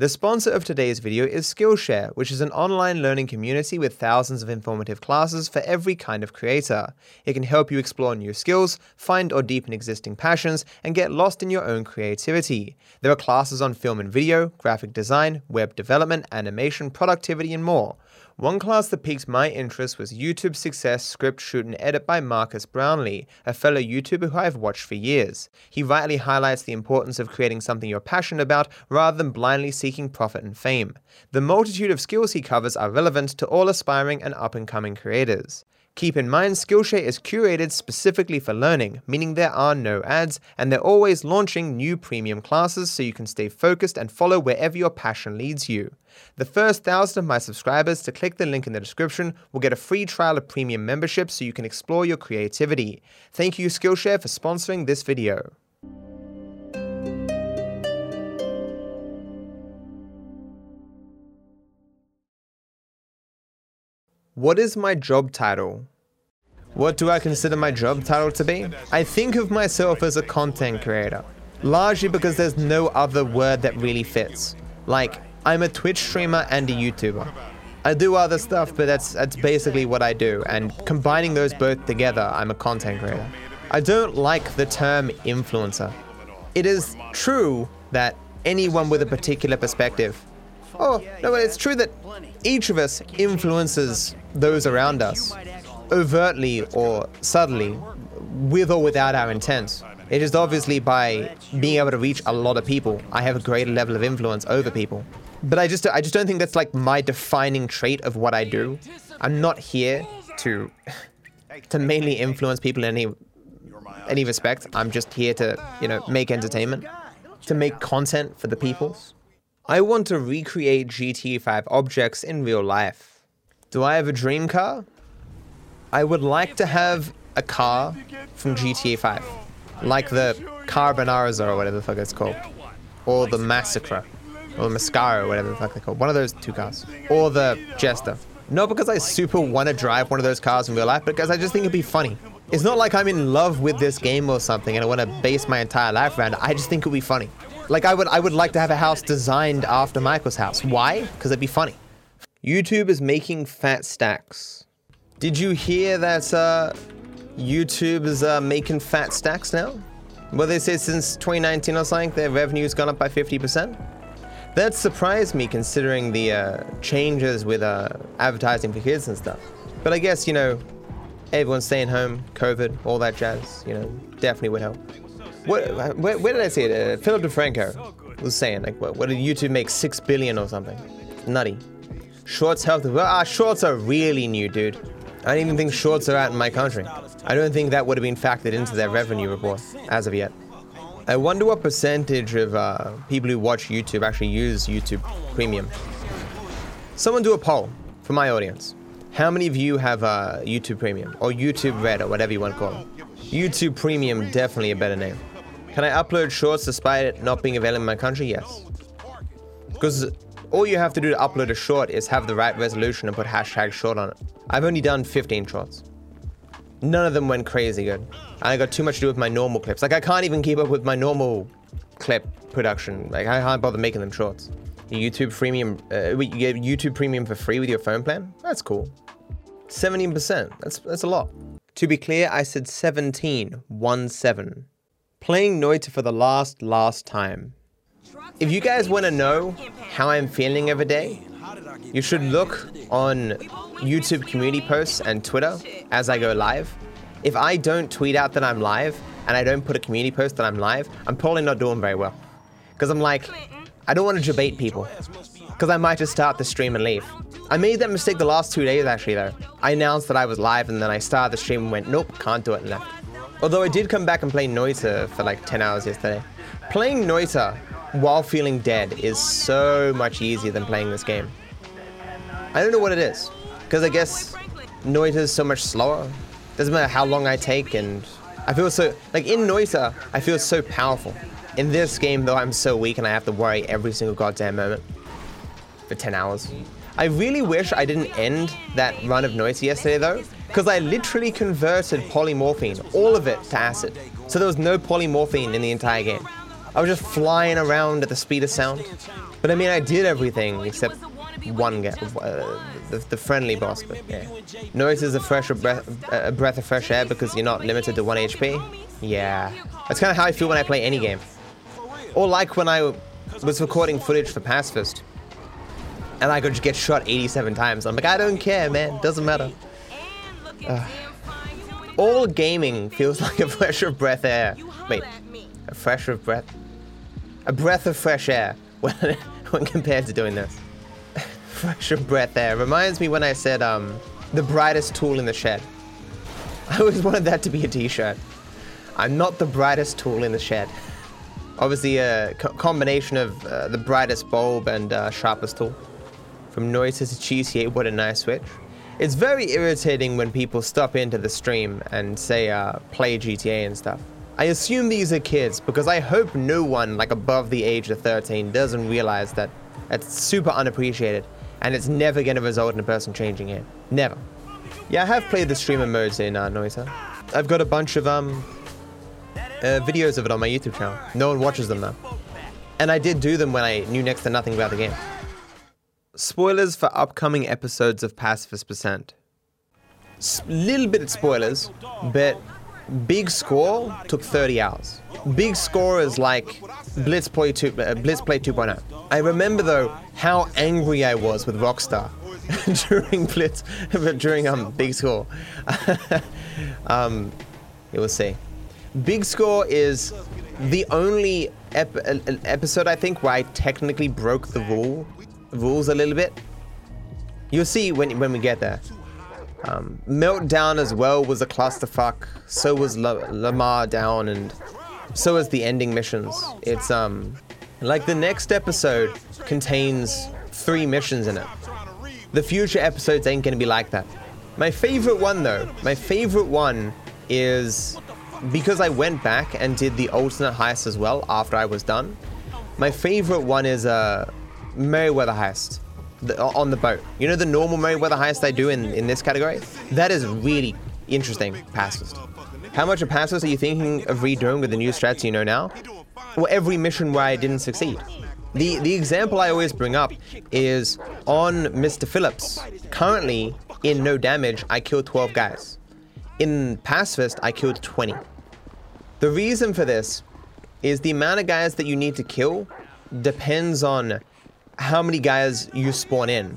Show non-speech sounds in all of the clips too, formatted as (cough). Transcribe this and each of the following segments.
The sponsor of today's video is Skillshare, which is an online learning community with thousands of informative classes for every kind of creator. It can help you explore new skills, find or deepen existing passions, and get lost in your own creativity. There are classes on film and video, graphic design, web development, animation, productivity, and more. One class that piqued my interest was YouTube Success Script Shoot and Edit by Marques Brownlee, a fellow YouTuber who I've watched for years. He rightly highlights the importance of creating something you're passionate about rather than blindly seeking profit and fame. The multitude of skills he covers are relevant to all aspiring and up and coming creators. Keep in mind, Skillshare is curated specifically for learning, meaning there are no ads, and they're always launching new premium classes so you can stay focused and follow wherever your passion leads you. The first thousand of my subscribers to click the link in the description will get a free trial of premium membership so you can explore your creativity. Thank you, Skillshare, for sponsoring this video. What is my job title? What do I consider my job title to be? I think of myself as a content creator, largely because there's no other word that really fits. Like, I'm a Twitch streamer and a YouTuber. I do other stuff, but that's that's basically what I do, and combining those both together, I'm a content creator. I don't like the term influencer. It is true that anyone with a particular perspective Oh, no, but it's true that each of us influences those around us, overtly or subtly, with or without our intent. It is obviously by being able to reach a lot of people, I have a greater level of influence over people. But I just, I just don't think that's like my defining trait of what I do. I'm not here to, to mainly influence people in any, any respect. I'm just here to, you know, make entertainment, to make content for the people. I want to recreate GTA 5 objects in real life. Do I have a dream car? I would like to have a car from GTA 5. Like the Carbonara or whatever the fuck it's called. Or the Massacre. Or the Mascara or whatever the fuck they're called. One of those two cars. Or the Jester. Not because I super want to drive one of those cars in real life, but because I just think it'd be funny. It's not like I'm in love with this game or something and I want to base my entire life around it. I just think it'd be funny. Like I would I would like to have a house designed after Michael's house. Why? Because it'd be funny. YouTube is making fat stacks. Did you hear that uh, YouTube is uh, making fat stacks now? Well, they say since 2019 or something, their revenue's gone up by 50%. That surprised me considering the uh, changes with uh, advertising for kids and stuff. But I guess, you know, everyone's staying home, COVID, all that jazz, you know, definitely would help. What, where, where did I see it? Uh, Philip DeFranco was saying, like, what, what did YouTube make? Six billion or something? Nutty. Shorts help. Well, ah, shorts are really new, dude. I don't even think shorts are out in my country. I don't think that would have been factored into their revenue report as of yet. I wonder what percentage of uh, people who watch YouTube actually use YouTube Premium. Someone do a poll for my audience. How many of you have uh, YouTube Premium or YouTube Red or whatever you want to call it? YouTube Premium, definitely a better name. Can I upload shorts despite it not being available in my country? Yes. Because all you have to do to upload a short is have the right resolution and put hashtag short on it. I've only done 15 shorts. None of them went crazy good. I got too much to do with my normal clips. Like I can't even keep up with my normal clip production. Like I can't bother making them shorts. YouTube Premium, uh, you get YouTube Premium for free with your phone plan? That's cool. 17%, that's, that's a lot. To be clear, I said 17, 1 7 playing Noita for the last, last time. If you guys want to know how I'm feeling every day, you should look on YouTube community posts and Twitter as I go live. If I don't tweet out that I'm live and I don't put a community post that I'm live, I'm probably not doing very well. Because I'm like, I don't want to debate people. Because I might just start the stream and leave. I made that mistake the last two days actually though. I announced that I was live and then I started the stream and went, nope, can't do it and left. Although I did come back and play Noita for like 10 hours yesterday. Playing Noita while feeling dead is so much easier than playing this game. I don't know what it is. Because I guess Noita is so much slower. Doesn't matter how long I take and I feel so, like in Noita, I feel so powerful. In this game though, I'm so weak and I have to worry every single goddamn moment. For 10 hours. I really wish I didn't end that run of Noita yesterday though, because I literally converted polymorphine, all of it, to acid. So there was no polymorphine in the entire game. I was just flying around at the speed of sound. But I mean, I did everything except one guy, uh, the, the, friendly boss. But yeah, Noita's a fresh breath, a breath of fresh air because you're not limited to one HP. Yeah, that's kind of how I feel when I play any game. Or like when I was recording footage for Pacifist, and I could just get shot 87 times. I'm like, I don't care, man. Doesn't matter. Uh, all gaming feels (laughs) like a fresh of breath air. Wait, a fresh of breath, a breath of fresh air (laughs) when when compared to doing this. (laughs) fresh breath air reminds me when I said um the brightest tool in the shed. (laughs) I always wanted that to be a T-shirt. I'm not the brightest tool in the shed. Obviously, a co combination of uh, the brightest bulb and uh, sharpest tool. From Noita to Cheesy, what a nice switch. It's very irritating when people stop into the stream and say, uh, play GTA and stuff. I assume these are kids because I hope no one like above the age of 13 doesn't realize that it's super unappreciated and it's never going to result in a person changing it. Never. Yeah, I have played the streamer modes in uh, Noita. I've got a bunch of um uh, videos of it on my YouTube channel. No one watches them though. And I did do them when I knew next to nothing about the game. Spoilers for upcoming episodes of Pacifist Percent. S little bit of spoilers, but Big Score took 30 hours. Big Score is like Blitz Play 2, uh, Blitz Play 2.0. I remember though how angry I was with Rockstar (laughs) during Blitz, (laughs) during um Big Score. (laughs) um, you will see. Big Score is the only ep episode I think where I technically broke the rule rules a little bit. You'll see when when we get there. Um, Meltdown as well was a clusterfuck. So was Lamar Down, and so was the ending missions. It's um, like the next episode contains three missions in it. The future episodes ain't gonna be like that. My favorite one though, my favorite one is because I went back and did the alternate heist as well after I was done. My favorite one is a uh, heist the, on the boat. You know the normal Merryweather heist I do in, in this category? That is really interesting pacifist. How much of pacifist are you thinking of redoing with the new strats you know now? Well, every mission where I didn't succeed. The, the example I always bring up is on Mr. Phillips. Currently, in no damage, I killed 12 guys. In Pacifist, I killed 20. The reason for this is the amount of guys that you need to kill depends on how many guys you spawn in.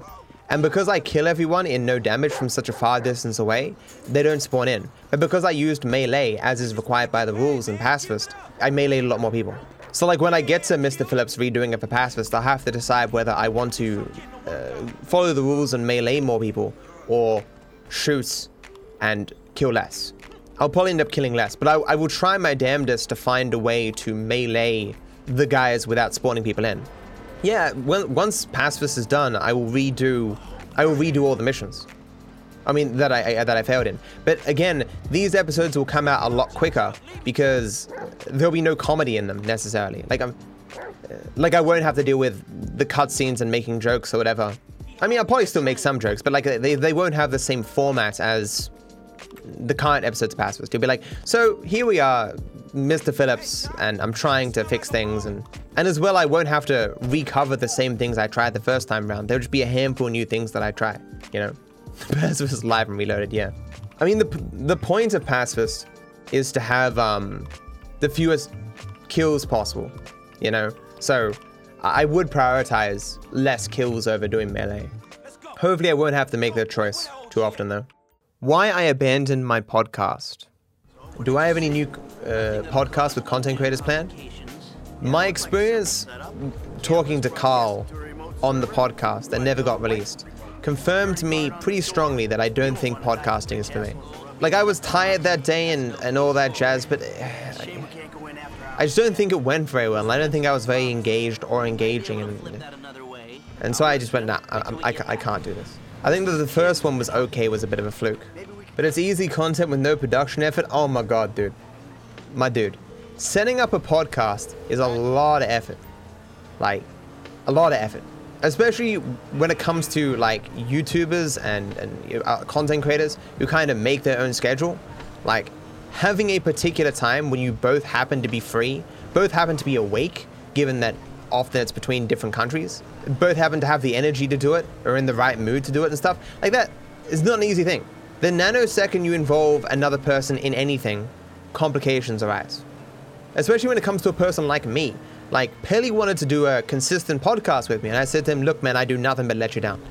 And because I kill everyone in no damage from such a far distance away, they don't spawn in. But because I used melee, as is required by the rules in Pacifist, I melee a lot more people. So like when I get to Mr. Phillips redoing it for Pacifist, I'll have to decide whether I want to uh, follow the rules and melee more people, or shoot and kill less. I'll probably end up killing less, but I, I will try my damnedest to find a way to melee the guys without spawning people in. Yeah, when, once Pacifist is done, I will redo, I will redo all the missions. I mean that I, I, that I failed in. But again, these episodes will come out a lot quicker because there'll be no comedy in them necessarily. Like I'm, uh, like I won't have to deal with the cutscenes and making jokes or whatever. I mean, I'll probably still make some jokes, but like they they won't have the same format as the current episodes of Pacifist. You'll be like, so here we are, Mr. Phillips, and I'm trying to fix things, and and as well, I won't have to recover the same things I tried the first time around. There'll just be a handful of new things that I try. You know, (laughs) Pacifist Live and Reloaded. Yeah, I mean the the point of Pacifist is to have um the fewest kills possible. You know, so I would prioritize less kills over doing melee. Hopefully, I won't have to make that choice too often though. Why I abandoned my podcast. Do I have any new uh, podcasts with content creators planned? My experience talking to Carl on the podcast that never got released confirmed to me pretty strongly that I don't think podcasting is for me. Like, I was tired that day and, and all that jazz, but I just don't think it went very well. I don't think I was very engaged or engaging. And, and so I just went, nah, I, I, I can't do this. I think that the first one was okay, was a bit of a fluke. But it's easy content with no production effort. Oh my god, dude. My dude. Setting up a podcast is a lot of effort. Like, a lot of effort. Especially when it comes to like YouTubers and, and uh, content creators who kind of make their own schedule. Like, having a particular time when you both happen to be free, both happen to be awake, given that often it's between different countries, both happen to have the energy to do it or in the right mood to do it and stuff, like that is not an easy thing. The nanosecond you involve another person in anything, complications arise. Especially when it comes to a person like me. Like, Pelly wanted to do a consistent podcast with me, and I said to him, Look, man, I do nothing but let you down.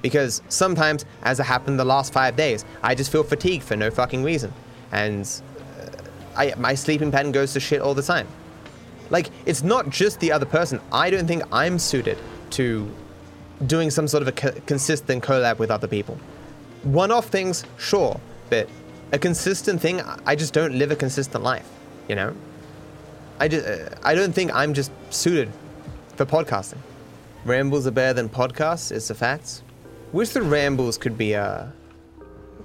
Because sometimes, as it happened the last five days, I just feel fatigued for no fucking reason. And uh, I, my sleeping pattern goes to shit all the time. Like, it's not just the other person. I don't think I'm suited to doing some sort of a co- consistent collab with other people. One off things, sure, but a consistent thing, I just don't live a consistent life, you know? I, just, uh, I don't think I'm just suited for podcasting. Rambles are better than podcasts, it's a fact. Wish the rambles could be, uh,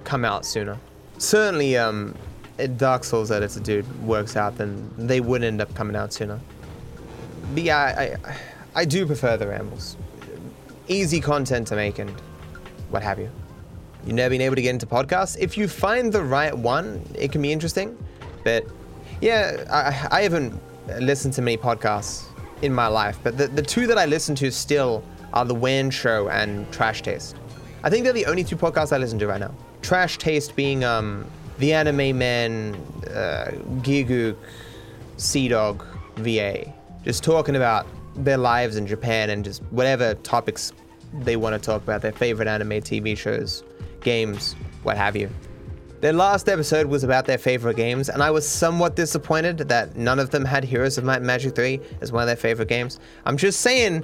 come out sooner. Certainly, um, Dark Souls editor dude works out, then they would end up coming out sooner. But yeah, I, I, I do prefer the rambles. Easy content to make and what have you. You've never been able to get into podcasts? If you find the right one, it can be interesting. But yeah, I, I haven't listened to many podcasts in my life, but the, the two that I listen to still are The WAN Show and Trash Taste. I think they're the only two podcasts I listen to right now. Trash Taste being um, The Anime Man, uh, Gigguk, Sea Dog, VA. Just talking about their lives in Japan and just whatever topics they want to talk about, their favorite anime TV shows, games, what have you. Their last episode was about their favorite games, and I was somewhat disappointed that none of them had Heroes of Might and Magic 3 as one of their favorite games. I'm just saying,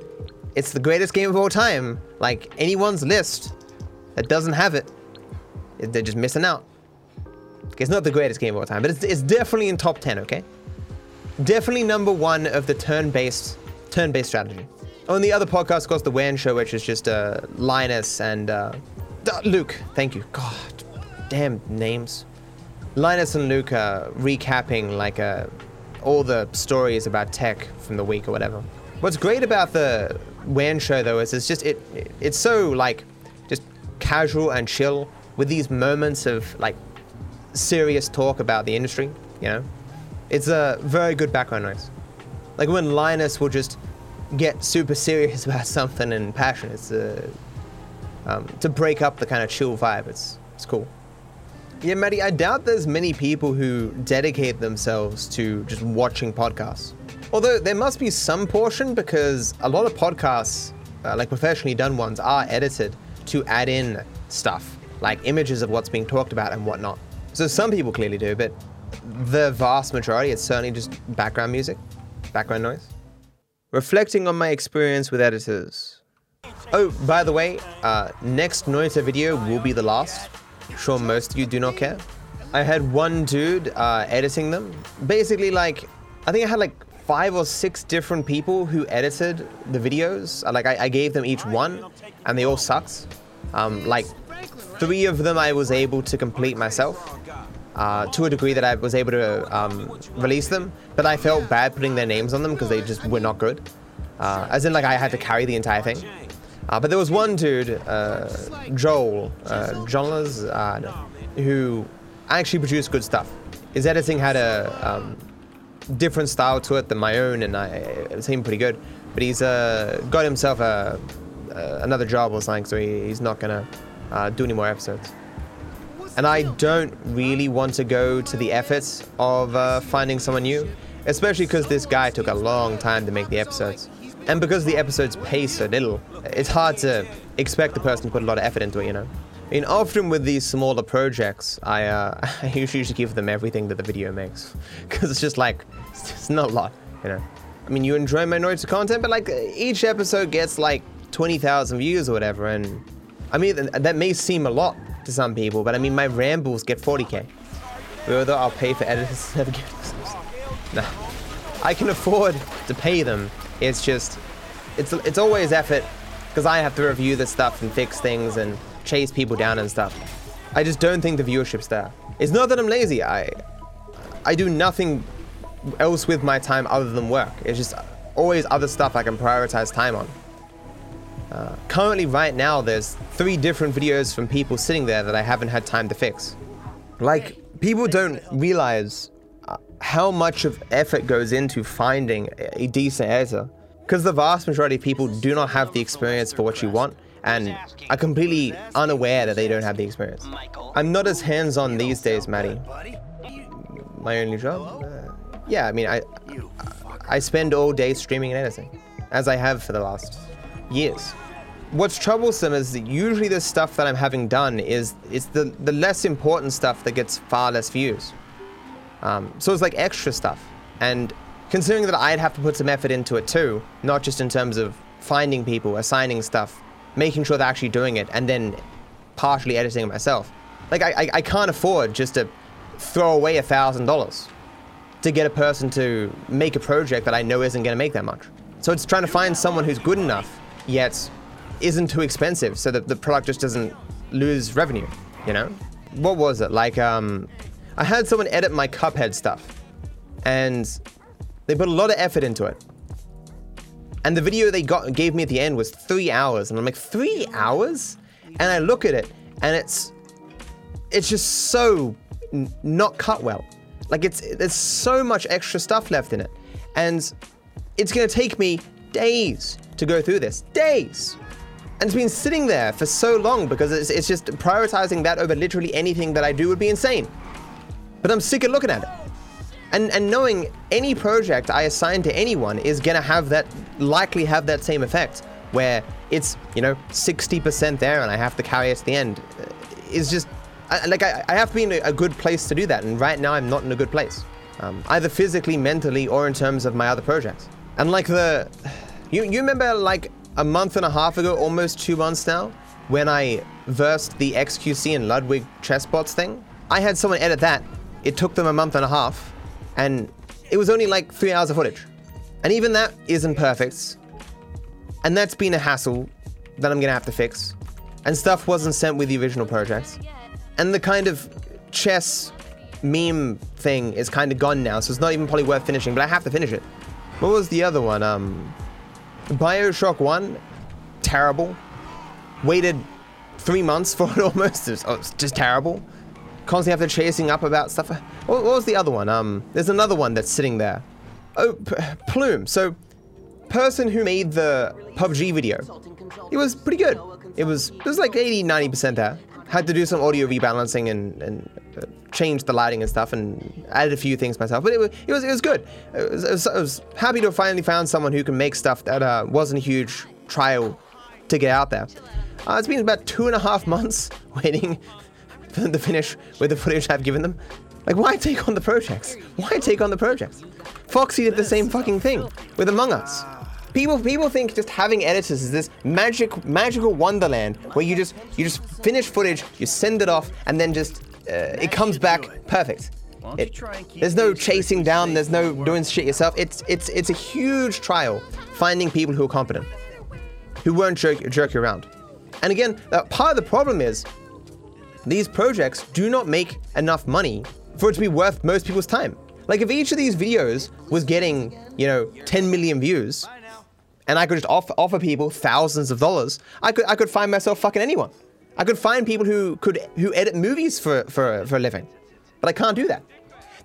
it's the greatest game of all time. Like, anyone's list that doesn't have it, they're just missing out. It's not the greatest game of all time, but it's, it's definitely in top 10, okay? Definitely number one of the turn-based turn-based strategy. On the other podcast, of course, the WAN show, which is just uh, Linus and uh, Luke. Thank you. God, damn names. Linus and Luke are recapping like uh, all the stories about tech from the week or whatever. What's great about the WAN show though is it's just it it's so like just casual and chill with these moments of like serious talk about the industry. You know, it's a very good background noise. Like when Linus will just get super serious (laughs) about something and passionate. It's uh, um, to break up the kind of chill vibe. It's it's cool. Yeah, Maddie, I doubt there's many people who dedicate themselves to just watching podcasts. Although there must be some portion because a lot of podcasts, uh, like professionally done ones, are edited to add in stuff, like images of what's being talked about and whatnot. So some people clearly do, but the vast majority, it's certainly just background music, background noise. Reflecting on my experience with editors. Oh, by the way, uh, next Noita video will be the last sure most of you do not care. I had one dude uh, editing them. Basically, like, I think I had like five or six different people who edited the videos. Uh, like, I, I gave them each one, and they all sucked. Um, like, three of them I was able to complete myself. Uh, to a degree that I was able to um, release them, but I felt bad putting their names on them because they just were not good. Uh, as in, like, I had to carry the entire thing. Uh, but there was one dude, uh, Joel, uh, uh, who actually produced good stuff. His editing had a um, different style to it than my own, and I, it seemed pretty good. But he's uh, got himself a, another job or something, so he, he's not gonna uh, do any more episodes. And I don't really want to go to the efforts of finding someone new, especially because this guy took a long time to make the episodes. And because the episodes pay so little, it's hard to expect the person to put a lot of effort into it, you know? I mean, often with these smaller projects, I, uh, (laughs) I usually give them everything that the video makes. Because it's just like, it's not a lot, you know? I mean, you enjoy my notes of content, but like each episode gets like 20,000 views or whatever. And I mean, that may seem a lot to some people, but I mean, my rambles get 40k. Whether I'll pay for editors (laughs) to never give Nah. I can afford to pay them it's just, it's it's always effort because I have to review this stuff and fix things and chase people down and stuff. I just don't think the viewership's there. It's not that I'm lazy. I I do nothing else with my time other than work. It's just always other stuff I can prioritize time on. Uh, currently, right now, there's three different videos from people sitting there that I haven't had time to fix. Like people don't realize how much of effort goes into finding a decent editor because the vast majority of people do not have the experience for what you want and are completely unaware that they don't have the experience. I'm not as hands-on these days, Maddie. My only job? Uh, yeah, I mean, I I spend all day streaming and editing, as I have for the last years. What's troublesome is that usually the stuff that I'm having done is it's the, the less important stuff that gets far less views. Um, so it's like extra stuff. And considering that I'd have to put some effort into it too, not just in terms of finding people, assigning stuff, making sure they're actually doing it, and then partially editing it myself. Like I, I, I can't afford just to throw away a thousand dollars to get a person to make a project that I know isn't going to make that much. So it's trying to find someone who's good enough, yet isn't too expensive, so that the product just doesn't lose revenue. You know? What was it? Like, um, I had someone edit my Cuphead stuff, and they put a lot of effort into it. And the video they got gave me at the end was three hours, and I'm like, three hours? And I look at it, and it's it's just so n- not cut well. Like it's there's so much extra stuff left in it, and it's gonna take me days to go through this. Days. And it's been sitting there for so long because it's, it's just prioritizing that over literally anything that I do would be insane. But I'm sick of looking at it. And, and knowing any project I assign to anyone is gonna have that, likely have that same effect, where it's, you know, 60% there and I have to carry it to the end, uh, is just, I, like, I, I have to be in a, good place to do that, and right now I'm not in a good place. Um, either physically, mentally, or in terms of my other projects. And like the, you, you remember like a month and a half ago, almost two months now, when I versed the XQC and Ludwig chessbots thing? I had someone edit that. It took them a month and a half, and it was only like three hours of footage. And even that isn't perfect. And that's been a hassle that I'm gonna have to fix. And stuff wasn't sent with the original project. And the kind of chess meme thing is kind of gone now, so it's not even probably worth finishing, but I have to finish it. What was the other one? Um, Bioshock 1, terrible. Waited three months for it (laughs) almost. It was, oh, it's just terrible. Constantly have to chasing up about stuff. What, what was the other one? Um, there's another one that's sitting there. Oh, P- Plume. So, person who made the PUBG video, it was pretty good. It was it was like 80, 90% there. Had to do some audio rebalancing and, and uh, change the lighting and stuff and added a few things myself. But it was it was, it was good. I was, was, happy to finally found someone who can make stuff that uh, wasn't a huge trial to get out there. Uh, it's been about two and a half months (laughs) waiting for them to finish with the footage I've given them. Like, why take on the projects? Why take on the projects? Foxy did the same fucking thing with Among Us. People people think just having editors is this magic magical wonderland where you just you just finish footage, you send it off, and then just uh, it comes back perfect. It, there's no chasing down. There's no doing shit yourself. It's it's it's a huge trial finding people who are competent, who won't jerk jerk you around. And again, uh, part of the problem is these projects do not make enough money for it to be worth most people's time. Like if each of these videos was getting, you know, 10 million views, and I could just offer, offer people thousands of dollars, I could I could find myself fucking anyone. I could find people who could who edit movies for for for a living, but I can't do that.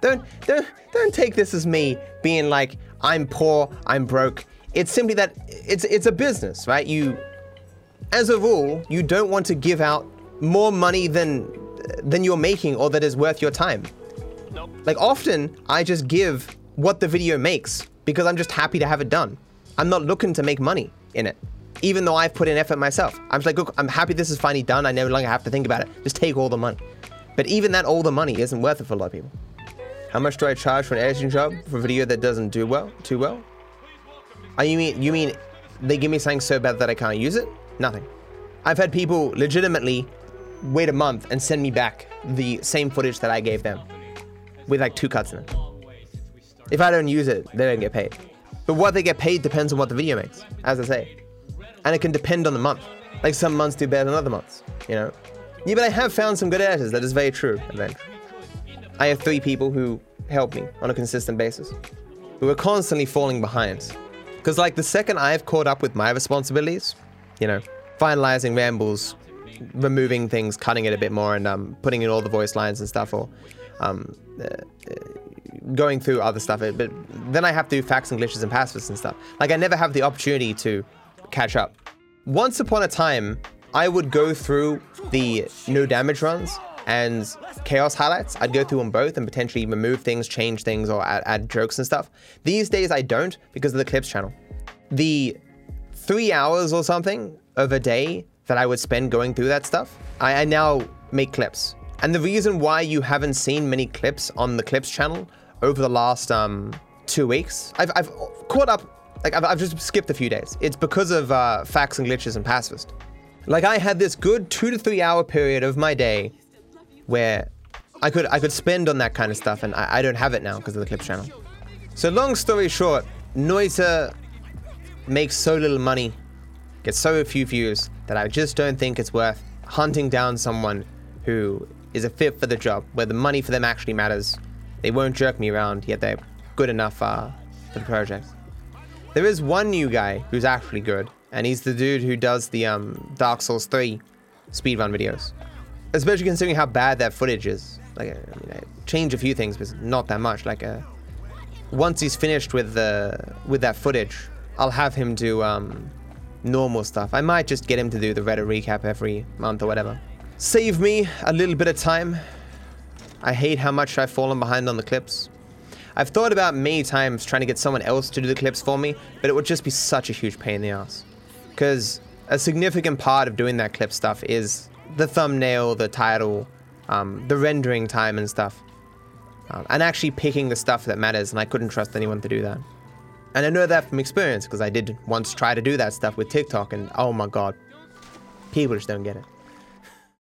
Don't don't don't take this as me being like I'm poor, I'm broke. It's simply that it's it's a business, right? You, as a rule, you don't want to give out more money than than you're making or that is worth your time. Like often, I just give what the video makes because I'm just happy to have it done. I'm not looking to make money in it, even though I've put in effort myself. I'm just like, look, I'm happy this is finally done. I no longer have to think about it. Just take all the money. But even that, all the money isn't worth it for a lot of people. How much do I charge for an editing job for a video that doesn't do well, too well? Oh, you mean you mean they give me something so bad that I can't use it? Nothing. I've had people legitimately wait a month and send me back the same footage that I gave them with like two cuts in it. If I don't use it, they don't get paid. But what they get paid depends on what the video makes, as I say. And it can depend on the month. Like some months do better than other months, you know? Yeah, but I have found some good editors, that is very true, eventually. I have three people who help me on a consistent basis, who are constantly falling behind. Because, like, the second I've caught up with my responsibilities, you know, finalizing rambles, removing things, cutting it a bit more, and um, putting in all the voice lines and stuff, or um, uh, uh, going through other stuff. But then I have to do facts and glitches and pacifists and stuff. Like I never have the opportunity to catch up. Once upon a time, I would go through the no damage runs and chaos highlights. I'd go through them both and potentially remove things, change things, or add, add jokes and stuff. These days I don't because of the clips channel. The three hours or something of a day that I would spend going through that stuff, I, I now make clips. And the reason why you haven't seen many clips on the clips channel over the last um, two weeks, I've, I've caught up, like I've, I've, just skipped a few days. It's because of uh, facts and glitches and pacifist. Like I had this good two to three hour period of my day where I could I could spend on that kind of stuff, and I, I don't have it now because of the clips channel. So long story short, Noita makes so little money, gets so few views that I just don't think it's worth hunting down someone who is a fit for the job, where the money for them actually matters. They won't jerk me around, yet they're good enough uh, for the project. There is one new guy who's actually good, and he's the dude who does the um, Dark Souls 3 speedrun videos. Especially considering how bad that footage is. Like, I mean, I changed a few things, but not that much. Like, uh, once he's finished with the with that footage, I'll have him do um, normal stuff. I might just get him to do the Reddit recap every month or whatever. Save me a little bit of time. I hate how much I've fallen behind on the clips. I've thought about many times trying to get someone else to do the clips for me, but it would just be such a huge pain in the ass. Because a significant part of doing that clip stuff is the thumbnail, the title, um, the rendering time and stuff. Um, and actually picking the stuff that matters, and I couldn't trust anyone to do that. And I know that from experience because I did once try to do that stuff with TikTok, and oh my god, people just don't get it.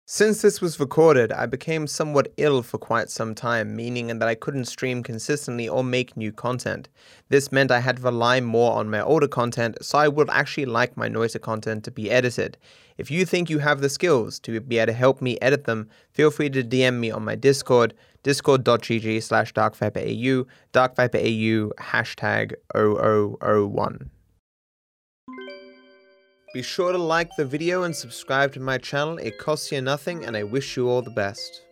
Since this was recorded, I became somewhat ill for quite some time, meaning that I couldn't stream consistently or make new content. This meant I had to rely more on my older content, so I would actually like my Noita content to be edited. If you think you have the skills to be able to help me edit them, feel free to DM me on my Discord, discord.gg slash darkviperau, darkviperau hashtag 0001. Be sure to like the video and subscribe to my channel, it costs you nothing and I wish you all the best.